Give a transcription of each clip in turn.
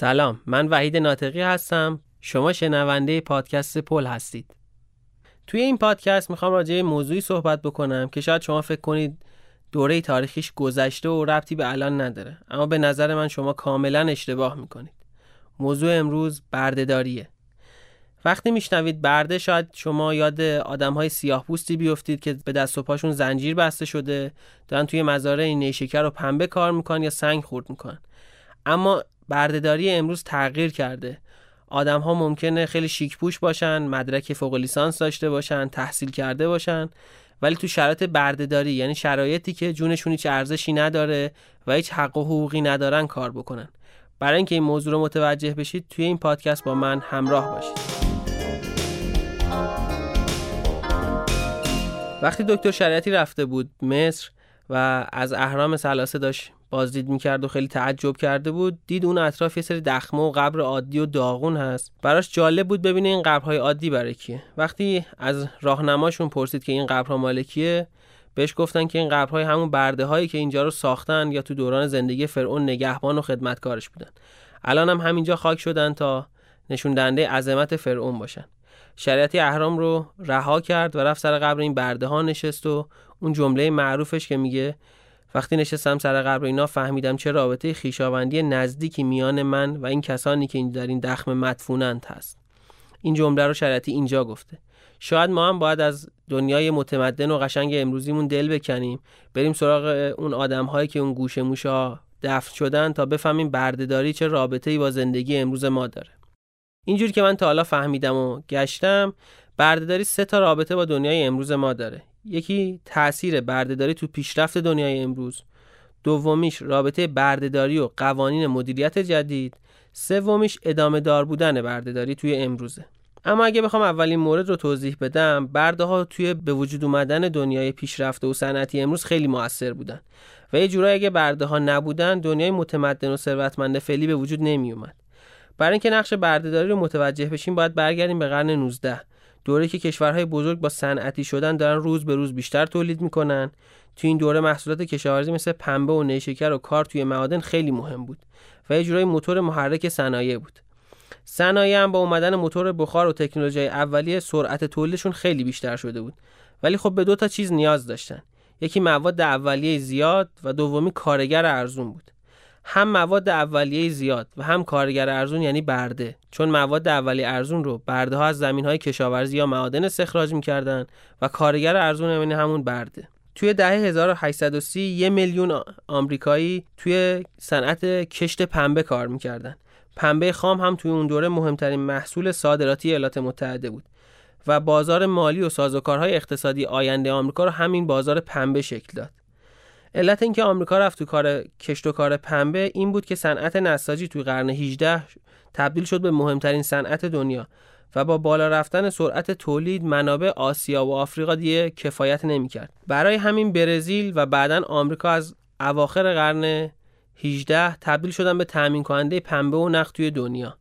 سلام من وحید ناطقی هستم. شما شنونده پادکست پل هستید. توی این پادکست می‌خوام راجع به موضوعی صحبت بکنم که شاید شما فکر کنید دوره تاریخیش گذشته و ربطی به الان نداره. اما به نظر من شما کاملا اشتباه می‌کنید. موضوع امروز بردهداریه. وقتی میشنوید برده شاید شما یاد آدم های سیاه پوستی بیفتید که به دست و پاشون زنجیر بسته شده دارن توی مزارع نیشکر و پنبه کار می‌کنن یا سنگ خورد می‌کنن. اما بردهداری امروز تغییر کرده. آدم ها ممکنه خیلی شیک پوش باشن مدرک فوق لیسانس داشته باشن تحصیل کرده باشن ولی تو شرایط بردهداری یعنی شرایطی که جونشون هیچ ارزشی نداره و هیچ حق و حقوقی ندارن کار بکنن. برای اینکه این موضوع رو متوجه بشید توی این پادکست با من همراه باشید. وقتی دکتر شریعتی رفته بود مصر و از اهرام سلاسه داشت بازدید می‌کرد و خیلی تعجب کرده بود. دید اون اطراف یه سری دخمه و قبر عادی و داغون هست. براش جالب بود ببینه این قبرهای عادی برای کیه. وقتی از راهنماشون پرسید که این قبرها مال کیه بهش گفتن که این قبرهای همون برده هایی که اینجا رو ساختن یا تو دوران زندگی فرعون نگهبان و خدمتکارش بودن. الان هم همینجا خاک شدن تا نشون دهنده عظمت فرعون باشن. شریعتی اهرام رو رها کرد و رفت سر قبر این برده ها نشست و اون جمله معروفش که میگه وقتی نشستم سر قبر اینا فهمیدم چه رابطه خیشاوندی نزدیکی میان من و این کسانی که در این دخم مدفونند هست. این جمله رو شریعتی اینجا گفته. شاید ما هم باید از دنیای متمدن و قشنگ امروزیمون دل بکنیم. بریم سراغ اون آدم هایی که اون گوشه موشا دفن شدن تا بفهمیم بردهداری چه رابطه ای با زندگی امروز ما داره. اینجوری که من تا حالا فهمیدم و گشتم بردهداری سه تا رابطه با دنیای امروز ما داره. یکی تاثیر بردهداری تو پیشرفت دنیای امروز. دومیش رابطه بردهداری و قوانین مدیریت جدید. سومیش ادامه دار بودن بردهداری توی امروزه. اما اگه بخوام اولین مورد رو توضیح بدم برده ها توی به وجود اومدن دنیای پیشرفته و صنعتی امروز خیلی موثر بودن. و یه جورایی اگه برده ها نبودن دنیای متمدن و ثروتمند فعلی به وجود نمی اومد برای اینکه نقش بردهداری رو متوجه بشیم باید برگردیم به قرن 19 دوره که کشورهای بزرگ با صنعتی شدن دارن روز به روز بیشتر تولید می‌کنن. تو این دوره محصولات کشاورزی مثل پنبه و نیشکر و کار توی معادن خیلی مهم بود و یه جورایی موتور محرک صنایع بود. صنایع هم با اومدن موتور بخار و تکنولوژی اولیه سرعت تولیدشون خیلی بیشتر شده بود. ولی خب به دو تا چیز نیاز داشتن. یکی مواد اولیه زیاد و دومی کارگر ارزون بود. هم مواد اولیه زیاد و هم کارگر ارزون یعنی برده. چون مواد اولیه ارزون رو برده ها از زمین های کشاورزی یا معادن استخراج می‌کردن و کارگر ارزون یعنی همون برده. توی دهه 1830 یه میلیون آمریکایی توی صنعت کشت پنبه کار می‌کردن. پنبه خام هم توی اون دوره مهمترین محصول صادراتی ایالات متحده بود و بازار مالی و سازوکارهای اقتصادی آینده آمریکا رو همین بازار پنبه شکل داد. علت اینکه آمریکا رفت تو کار کشت و کار پنبه این بود که صنعت نساجی توی قرن 18 تبدیل شد به مهمترین صنعت دنیا و با بالا رفتن سرعت تولید منابع آسیا و آفریقا دیگه کفایت نمی‌کرد. برای همین برزیل و بعدا آمریکا از اواخر قرن 18 تبدیل شدن به تامین کننده پنبه و نخ توی دنیا.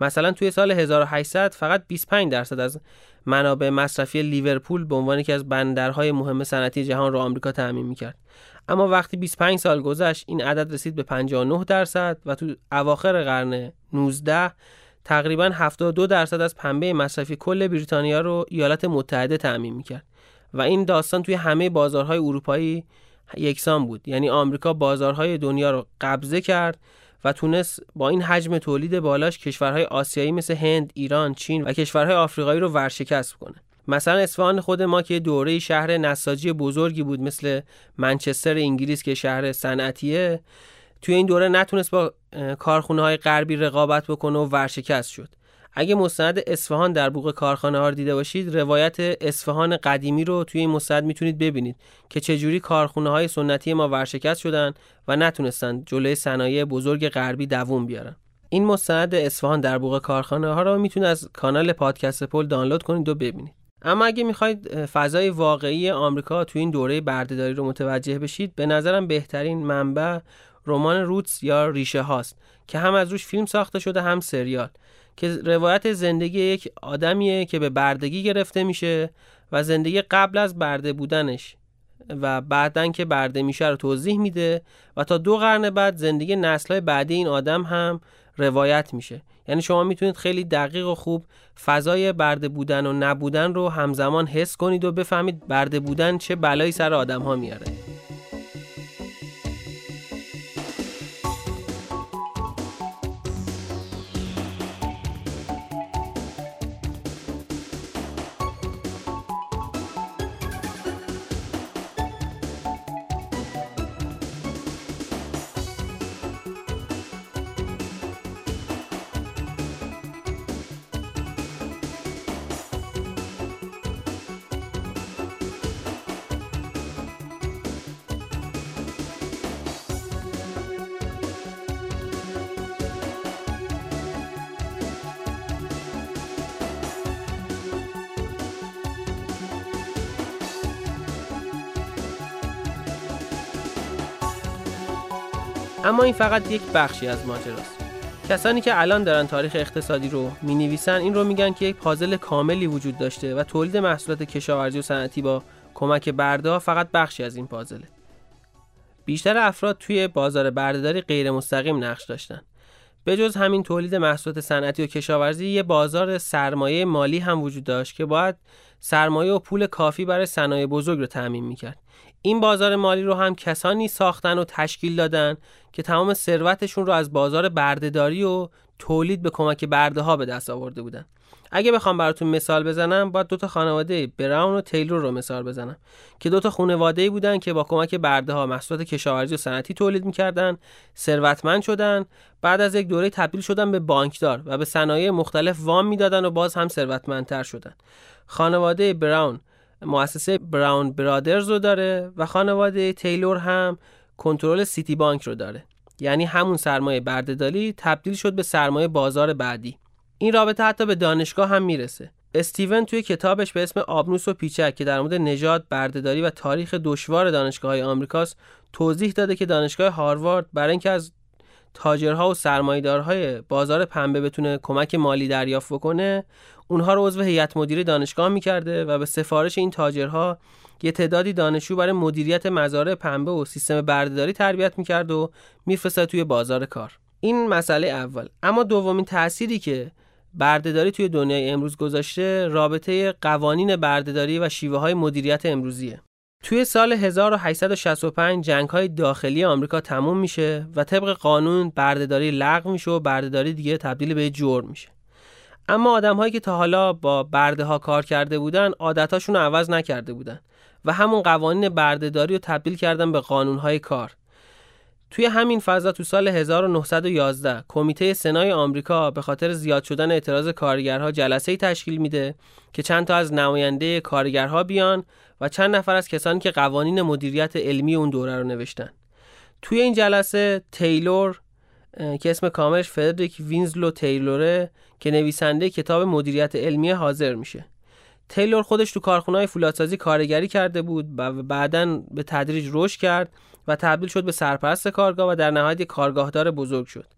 مثلا توی سال 1800 فقط 25 درصد از منابع مصرفی لیورپول به عنوان یکی از بندرهای مهم صنعتی جهان رو آمریکا تأمین می‌کرد. اما وقتی 25 سال گذشت این عدد رسید به 59 درصد و تو اواخر قرن 19 تقریبا 72 درصد از پنبه مصرفی کل بریتانیا رو ایالات متحده تأمین می‌کرد و این داستان توی همه بازارهای اروپایی یکسان بود. یعنی آمریکا بازارهای دنیا رو قبضه کرد و تونست با این حجم تولید بالاش کشورهای آسیایی مثل هند، ایران، چین و کشورهای آفریقایی رو ورشکست کنه. مثلا اصفهان خود ما که دوره شهر نساجی بزرگی بود مثل منچستر انگلیس که شهر صنعتیه توی این دوره نتونست با کارخونه های غربی رقابت بکنه و ورشکست شد اگه مستند اصفهان در بوق کارخانه ها رو دیده باشید روایت اصفهان قدیمی رو توی این مستند می‌تونید ببینید که چجوری کارخونه های سنتی ما ورشکست شدن و نتونستن جلوی صنایع بزرگ غربی دووم بیارن. این مستند اصفهان در بوق کارخانه ها رو می‌تونید از کانال پادکست پل دانلود کنید و ببینید. اما اگه می‌خواید فضای واقعی آمریکا توی این دوره بردهداری رو متوجه بشید به نظرم بهترین منبع رمان روتس یا ریشه هاست که هم از روش فیلم ساخته شده هم سریال. که روایت زندگی یک آدمیه که به بردگی گرفته میشه و زندگی قبل از برده بودنش و بعدن که برده میشه رو توضیح میده و تا دو قرن بعد زندگی نسلهای بعدی این آدم هم روایت میشه. یعنی شما می‌تونید خیلی دقیق و خوب فضای برده بودن و نبودن رو همزمان حس کنید و بفهمید برده بودن چه بلایی سر آدم ها میاره. اما این فقط یک بخشی از ماجراست. کسانی که الان دارن تاریخ اقتصادی رو می نویسن این رو میگن که یک پازل کاملی وجود داشته و تولید محصولات کشاورزی و صنعتی با کمک برده فقط بخشی از این پازله. بیشتر افراد توی بازار بردهداری غیر مستقیم نقش داشتن. به جز همین تولید محصولات صنعتی و کشاورزی یه بازار سرمایه مالی هم وجود داشت که باید سرمایه و پول کافی برای صنایع بزرگ رو تأمین می‌کرد. این بازار مالی رو هم کسانی ساختن و تشکیل دادن که تمام ثروتشون رو از بازار بردهداری و تولید به کمک برده ها به دست آورده بودن. اگه بخوام براتون مثال بزنم باید دو تا خانواده براون و تیلور رو مثال بزنم که دو تا خانواده ای بودن که با کمک برده ها محصولات کشاورزی و صنعتی تولید می‌کردن ثروتمند شدن بعد از یک دوره تبدیل شدن به بانکدار و به صنایع مختلف وام می‌دادن و باز هم ثروتمندتر شدن. خانواده براون مؤسسه براون برادرز رو داره و خانواده تیلور هم کنترل سیتی بانک رو داره. یعنی همون سرمایه بردهداری تبدیل شد به سرمایه بازار بعدی. این رابطه حتی به دانشگاه هم می‌رسه. استیون توی کتابش به اسم آبنوس و پیچک که در مورد نژاد بردهداری و تاریخ دشوار دانشگاه های آمریکاست توضیح داده که دانشگاه هاروارد برای اینکه از تاجرها و سرمایدارهای بازار پنبه بتونه کمک مالی دریافت بکنه اونها رو عضو هیئت مدیره دانشگاه می‌کرده و به سفارش این تاجرها یه تعدادی دانشجو برای مدیریت مزارع پنبه و سیستم بردهداری تربیت می‌کرد و میفرستاد توی بازار کار. این مسئله اول. اما دومین تأثیری که بردهداری توی دنیای امروز گذاشته رابطه قوانین بردهداری و شیوه های مدیریت امروزیه. توی سال 1865 جنگ های داخلی آمریکا تموم میشه و طبق قانون بردهداری لغو میشه و بردهداری دیگه تبدیل به جرم میشه. اما آدم هایی که تا حالا با برده ها کار کرده بودن عادتاشون رو عوض نکرده بودن و همون قوانین بردهداری رو تبدیل کردن به قانون های کار. توی همین فضا تو سال 1911 کمیته سنای آمریکا به خاطر زیاد شدن اعتراض کارگرها جلسه تشکیل میده که چند تا از نماینده کارگرها بیان و چند نفر از کسانی که قوانین مدیریت علمی اون دوره رو نوشتن. توی این جلسه تیلور که اسم کاملش فردریک وینزلو تیلوره که نویسنده کتاب مدیریت علمی حاضر میشه. تیلور خودش تو کارخونه فولادسازی کارگری کرده بود و بعدا به تدریج رشد کرد و تبدیل شد به سرپرست کارگاه و در نهایت کارگاهدار بزرگ شد.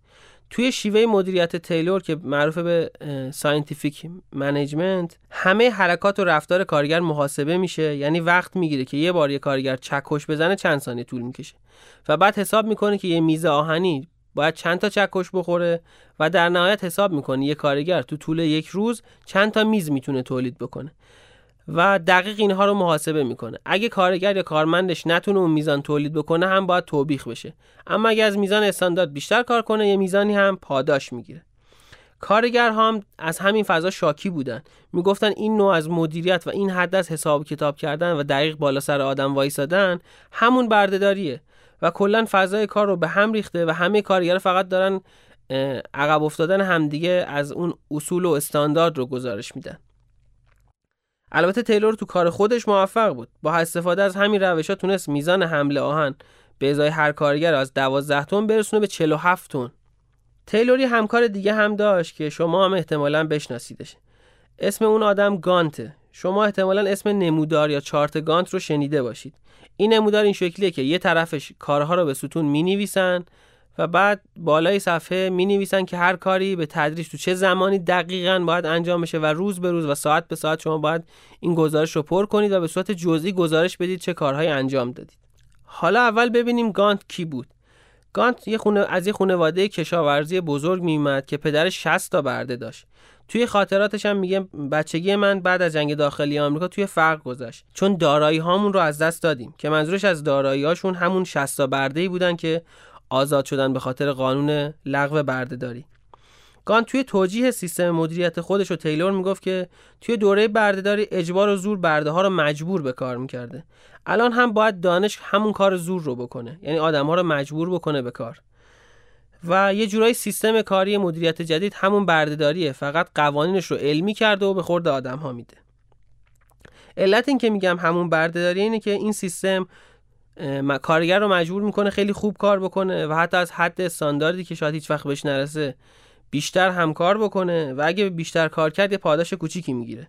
توی شیوه مدیریت تیلور که معروف به scientific management همه حرکات و رفتار کارگر محاسبه میشه. یعنی وقت می‌گیره که یه بار یه کارگر چکش بزنه چند ثانیه طول می‌کشه. و بعد حساب می‌کنه که یه میز آهنی باید چند تا چکش بخوره و در نهایت حساب می‌کنه یه کارگر تو طول یک روز چند تا میز می‌تونه تولید بکنه. و دقیق اینها رو محاسبه می‌کنه. اگه کارگر یا کارمندش نتونه اون میزان تولید بکنه هم باید توبیخ بشه. اما اگه از میزان استاندارد بیشتر کار کنه یه میزانی هم پاداش می‌گیره. کارگر هم از همین فضا شاکی بودن. می‌گفتن این نوع از مدیریت و این حد از حساب کتاب کردن و دقیق بالا سر آدم وایسادن همون بردهداریه. و کلا فضای کار رو به هم ریخته و همه کارگر فقط دارن عقب افتادن همدیگه از اون اصول و استاندارد رو گزارش میدن. البته تیلور تو کار خودش موفق بود. با استفاده از همین روش ها تونست میزان حمله آهن به ازای هر کارگر از 12 تن برسونه به 47 تن. تیلوری همکار دیگه هم داشت که شما هم احتمالا بشناسیدش. اسم اون آدم گانته شما احتمالا اسم نمودار یا چارت گانت رو شنیده باشید. این نمودار این شکلیه که یه طرفش کارها رو به ستون می نویسن و بعد بالای صفحه می نویسن که هر کاری به تدریج تو چه زمانی دقیقا باید انجام بشه و روز به روز و ساعت به ساعت شما باید این گزارش رو پر کنید و به صورت جزئی گزارش بدید چه کارهایی انجام دادید. حالا اول ببینیم گانت کی بود. گانت یه خونه از یه خانواده کشاورزی بزرگ میومد که پدرش 60 تا برده داشت. توی خاطراتش هم میگه بچگی من بعد از جنگ داخلی آمریکا توی فقر گذشت چون دارایی هامون رو از دست دادیم که منظورش از دارایی هاشون همون 60 تا برده ای بودن که آزاد شدن به خاطر قانون لغو برده داری گان توی توجیه سیستم مدیریت خودش و تیلور می‌گفت که توی دوره بردهداری اجبار و زور برده ها رو مجبور به کار می‌کرده. الان هم باید دانش همون کار زور رو بکنه یعنی آدم ها رو مجبور بکنه به کار. و یه جورایی سیستم کاری مدیریت جدید همون بردهداریه فقط قوانینش رو علمی کرده و به خورد آدم ها میده. علت این که میگم همون بردهداری اینه که این سیستم کارگر رو مجبور می‌کنه خیلی خوب کار بکنه و حتی از حد استانداردی که شاید هیچ وقت بهش نرسه بیشتر همکار بکنه و اگه بیشتر کار کرد یه پاداش کوچیکی می‌گیره.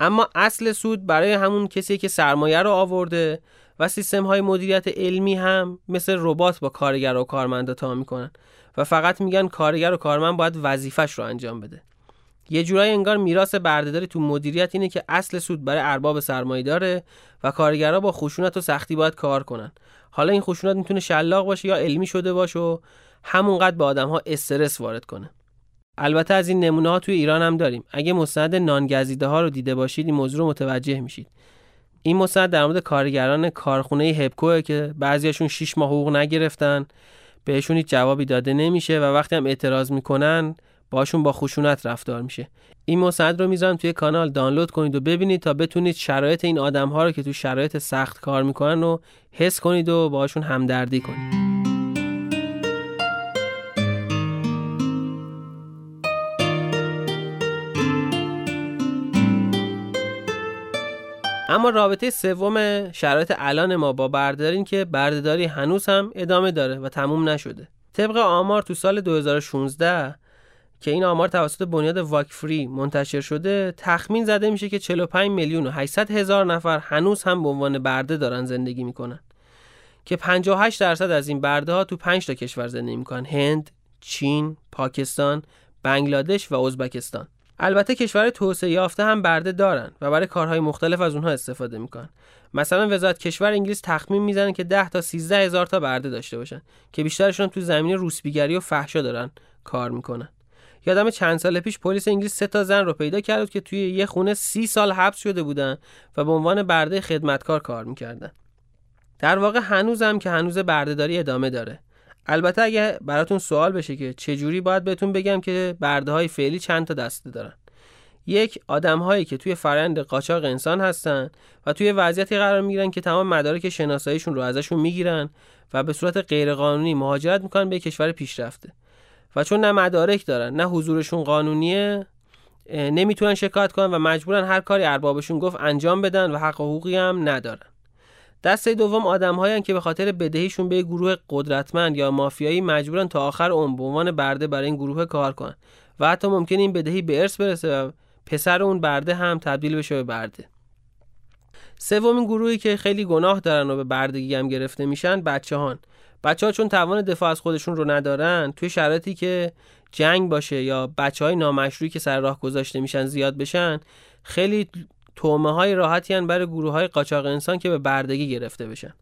اما اصل سود برای همون کسی که سرمایه رو آورده و سیستم های مدیریت علمی هم مثل ربات با کارگر و کارمندا تا می‌کنن و فقط میگن کارگر و کارمند باید وظیفش رو انجام بده. یه جورایی انگار میراث بردهداری تو مدیریت اینه که اصل سود برای ارباب سرمایه داره و کارگرها با خشونت و سختی باید کار کنن. حالا این خشونت می‌تونه شلاق باشه یا علمی شده باشه و همونقدر به آدم ها استرس وارد کنه. البته از این نمونه ها توی ایران هم داریم. اگه مستند نانگزیده ها رو دیده باشید این موضوع رو متوجه میشید. این مستند در مورد کارگران کارخونه هپکوه که بعضیاشون 6 ماه حقوق نگرفتن بهشون جوابی داده نمیشه و وقتی هم اعتراض می‌کنن باشون با خشونت رفتار میشه. این مستند رو می‌ذارم توی کانال دانلود کنید و ببینید تا بتونید شرایط این آدم ها رو که تو شرایط سخت کار می‌کنن رو حس کنید و باشون همدردی کنید. اما رابطه سوم شرایط الان ما با بردهداری که بردهداری هنوز هم ادامه داره و تموم نشده. طبق آمار تو سال 2016 که این آمار توسط بنیاد واک فری منتشر شده تخمین زده میشه که 45 میلیون و 800 هزار نفر هنوز هم به عنوان برده دارن زندگی می‌کنن. که 58 درصد از این برده ها تو 5 تا کشور زندگی می‌کنن. هند، چین، پاکستان، بنگلادش و ازبکستان. البته کشور توسعه یافته هم برده دارن و برای کارهای مختلف از اونها استفاده می‌کنن. مثلا وزارت کشور انگلیس تخمین می‌زنه که 10 تا 13 هزار تا برده داشته باشن که بیشترشون تو زمینه روسبیگری و فحشا دارن کار می‌کنن. یادم چند سال پیش پلیس انگلیس سه تا زن رو پیدا کرد که توی یه خونه سی سال حبس شده بودن و به عنوان برده خدمتکار کار می‌کردن. در واقع هنوزم که هنوز بردهداری ادامه داره. البته اگه براتون سوال بشه که چجوری باید بهتون بگم که برده های فعلی چند تا دسته دارن. یک آدم هایی که توی فرند قاچاق انسان هستن و توی وضعیتی قرار می‌گیرن که تمام مدارک شناساییشون رو ازشون می‌گیرن و به صورت غیرقانونی مهاجرت می‌کنن به کشور پیشرفته. و چون نه مدارک دارن نه حضورشون قانونیه نمی‌تونن شکایت کنن و مجبورن هر کاری اربابشون گفت انجام بدن و حق حقوقی هم ندارن. دسته دوم آدم که به خاطر بدهیشون به گروه قدرتمند یا مافیایی مجبورن تا آخر عمر به عنوان برده برای این گروه کار کنن و حتی ممکن این بدهی به ارث برسه و پسر اون برده هم تبدیل بشه به برده. سومین گروهی که خیلی گناه دارن و به بردگی هم گرفته میشن بچه هان بچه ها چون توان دفاع از خودشون رو ندارن توی شرایطی که جنگ باشه یا بچه های نامشروعی که سر راه گذاشته میشن زیاد بشن خیلی تومه های راحتی هن برای گروه های قاچاق انسان که به بردگی گرفته بشن.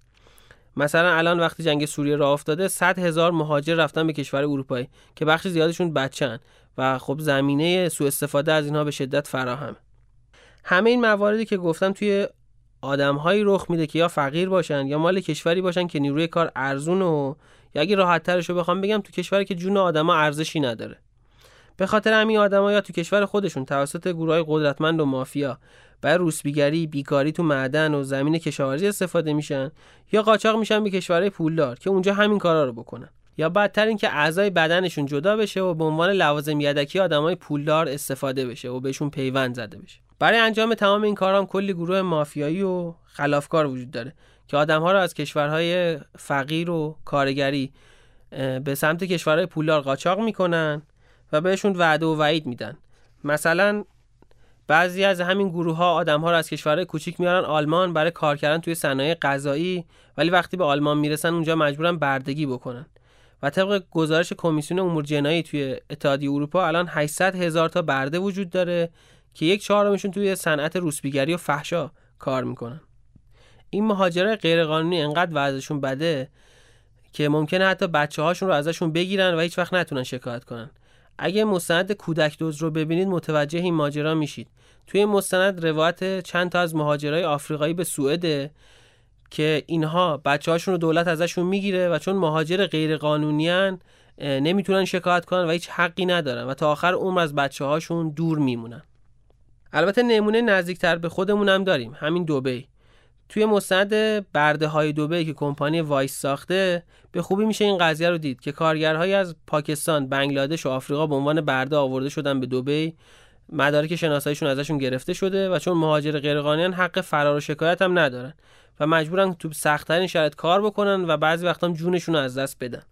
مثلا الان وقتی جنگ سوریه راه افتاده 100 هزار مهاجر رفتن به کشور اروپایی که بخش زیادشون بچن و خب زمینه سوء استفاده از اینها به شدت فراهم. همه این مواردی که گفتم توی آدمهایی رخ میده که یا فقیر باشن یا مال کشوری باشن که نیروی کار ارزون و یا اگه راحت ترشو بخوام بگم تو کشوری که جون آدما ارزشی نداره. به خاطر همین آدما یا تو کشور خودشون توسط گروهای قدرتمند و مافیا برای روسبیگری بیکاری تو معدن و زمین کشاورزی استفاده میشن یا قاچاق میشن به کشورهای پولدار که اونجا همین کارا رو بکنن. یا بدتر اینکه اعضای بدنشون جدا بشه و به عنوان لوازم یدکی آدمای پولدار استفاده بشه و بهشون پیوند زده بشه. برای انجام تمام این کارام کلی گروه مافیایی و خلافکار وجود داره که آدمها رو از کشورهای فقیر و کارگری به سمت کشورهای پولدار قاچاق می‌کنن و بهشون وعده و وعید میدن. مثلا بعضی از همین گروه ها آدم ها رو از کشورهای کوچیک میارن آلمان برای کار کردن توی صنایع غذایی ولی وقتی به آلمان می‌رسن اونجا مجبورن بردگی بکنن. و طبق گزارش کمیسیون امور جنایی توی اتحادیه اروپا الان 800 هزار تا برده وجود داره که یک چهارمشون توی صنعت روسبیگری و فحشا کار می‌کنن. این مهاجرای غیرقانونی انقدر وضعشون بده که ممکنه حتی بچه هاشون رو ازشون بگیرن و هیچ وقت نتونن شکایت کنن. اگه مستند کودک دوز رو ببینید متوجه این ماجرا میشید. توی مستند روایت چند تا از مهاجرای آفریقایی به سوئد که اینها بچه هاشون رو دولت ازشون می‌گیره و چون مهاجر غیر قانونیان نمی‌تونن شکایت کنن و هیچ حقی ندارن و تا آخر عمر از بچه هاشون دور میمونن. البته نمونه نزدیکتر به خودمون هم داریم همین دوبی توی مستند برده های دوبه که کمپانی وایس ساخته به خوبی میشه این قضیه رو دید که کارگرهایی از پاکستان، بنگلادش و آفریقا به عنوان برده آورده شدن به دوبی مدارک شناساییشون ازشون گرفته شده و چون مهاجر غیرقانونیان حق فرار و شکایت هم ندارن و مجبورن تو سختترین شرایط کار بکنن و بعضی وقتا هم جونشون رو از دست بدن.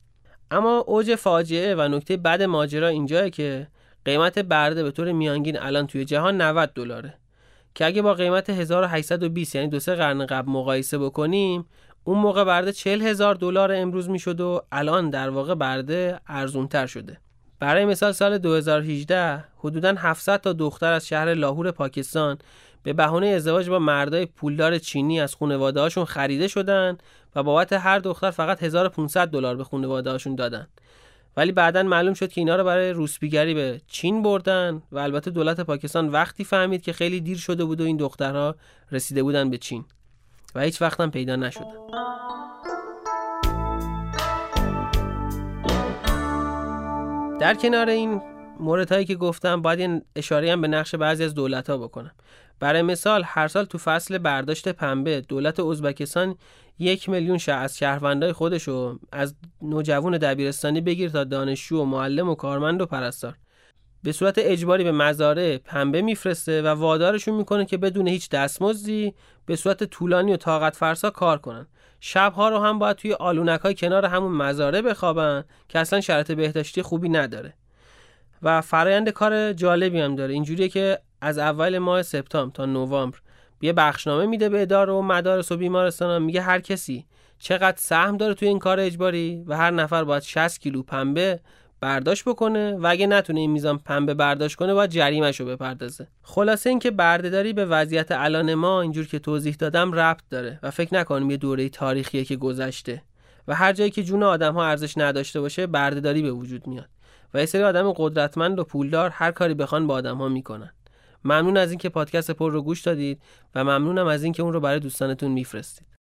اما اوج فاجعه و نکته بد ماجرا اینجاست که قیمت برده به طور میانگین الان توی جهان 90 دلاره. که اگه با قیمت 1820 یعنی دو سه قرن قبل مقایسه بکنیم اون موقع برده 40 هزار دلار امروز می‌شد و الان در واقع برده ارزونتر شده. برای مثال سال 2018 حدوداً 700 تا دختر از شهر لاهور پاکستان به بهانه ازدواج با مردای پولدار چینی از خانواده هاشون خریده شدن و بابت هر دختر فقط 1500 دلار به خانواده هاشون دادن. ولی بعدا معلوم شد که اینا رو برای روسپیگری به چین بردن و البته دولت پاکستان وقتی فهمید که خیلی دیر شده بود و این دخترها رسیده بودن به چین و هیچ وقت هم پیدا نشدن در کنار این موردهایی که گفتم باید این اشاره هم به نقش بعضی از دولت ها بکنم. برای مثال هر سال تو فصل برداشت پنبه دولت ازبکستان یک میلیون شهر از شهروندای خودشو از نوجوان دبیرستانی بگیر تا دانشجو و معلم و کارمند و پرستار. به صورت اجباری به مزارع پنبه میفرسته و وادارشون می‌کنه که بدون هیچ دستمزدی به صورت طولانی و طاقت فرسا کار کنن. شبها رو هم باید توی آلونک کنار همون مزارع بخوابن که اصلا شرط بهداشتی خوبی نداره. و فرایند کار جالبی هم داره. اینجوریه که از اول ماه سپتامبر تا نوامبر یه بخشنامه میده به اداره و مدارس و بیمارستان میگه هر کسی چقدر سهم داره توی این کار اجباری و هر نفر باید 60 کیلو پنبه برداشت بکنه و اگه نتونه این میزان پنبه برداشت کنه باید جریمهشو بپردازه. خلاصه اینکه بردهداری به وضعیت الان ما اینجور که توضیح دادم ربط داره و فکر نکنیم یه دوره تاریخیه که گذشته و هر جایی که جون آدم ها ارزش نداشته باشه بردهداری به وجود میاد و یه سری آدم قدرتمند و پولدار هر کاری بخوان با آدم ها می‌کنن. ممنون از اینکه پادکست پر رو گوش دادید و ممنونم از اینکه اون رو برای دوستانتون میفرستید.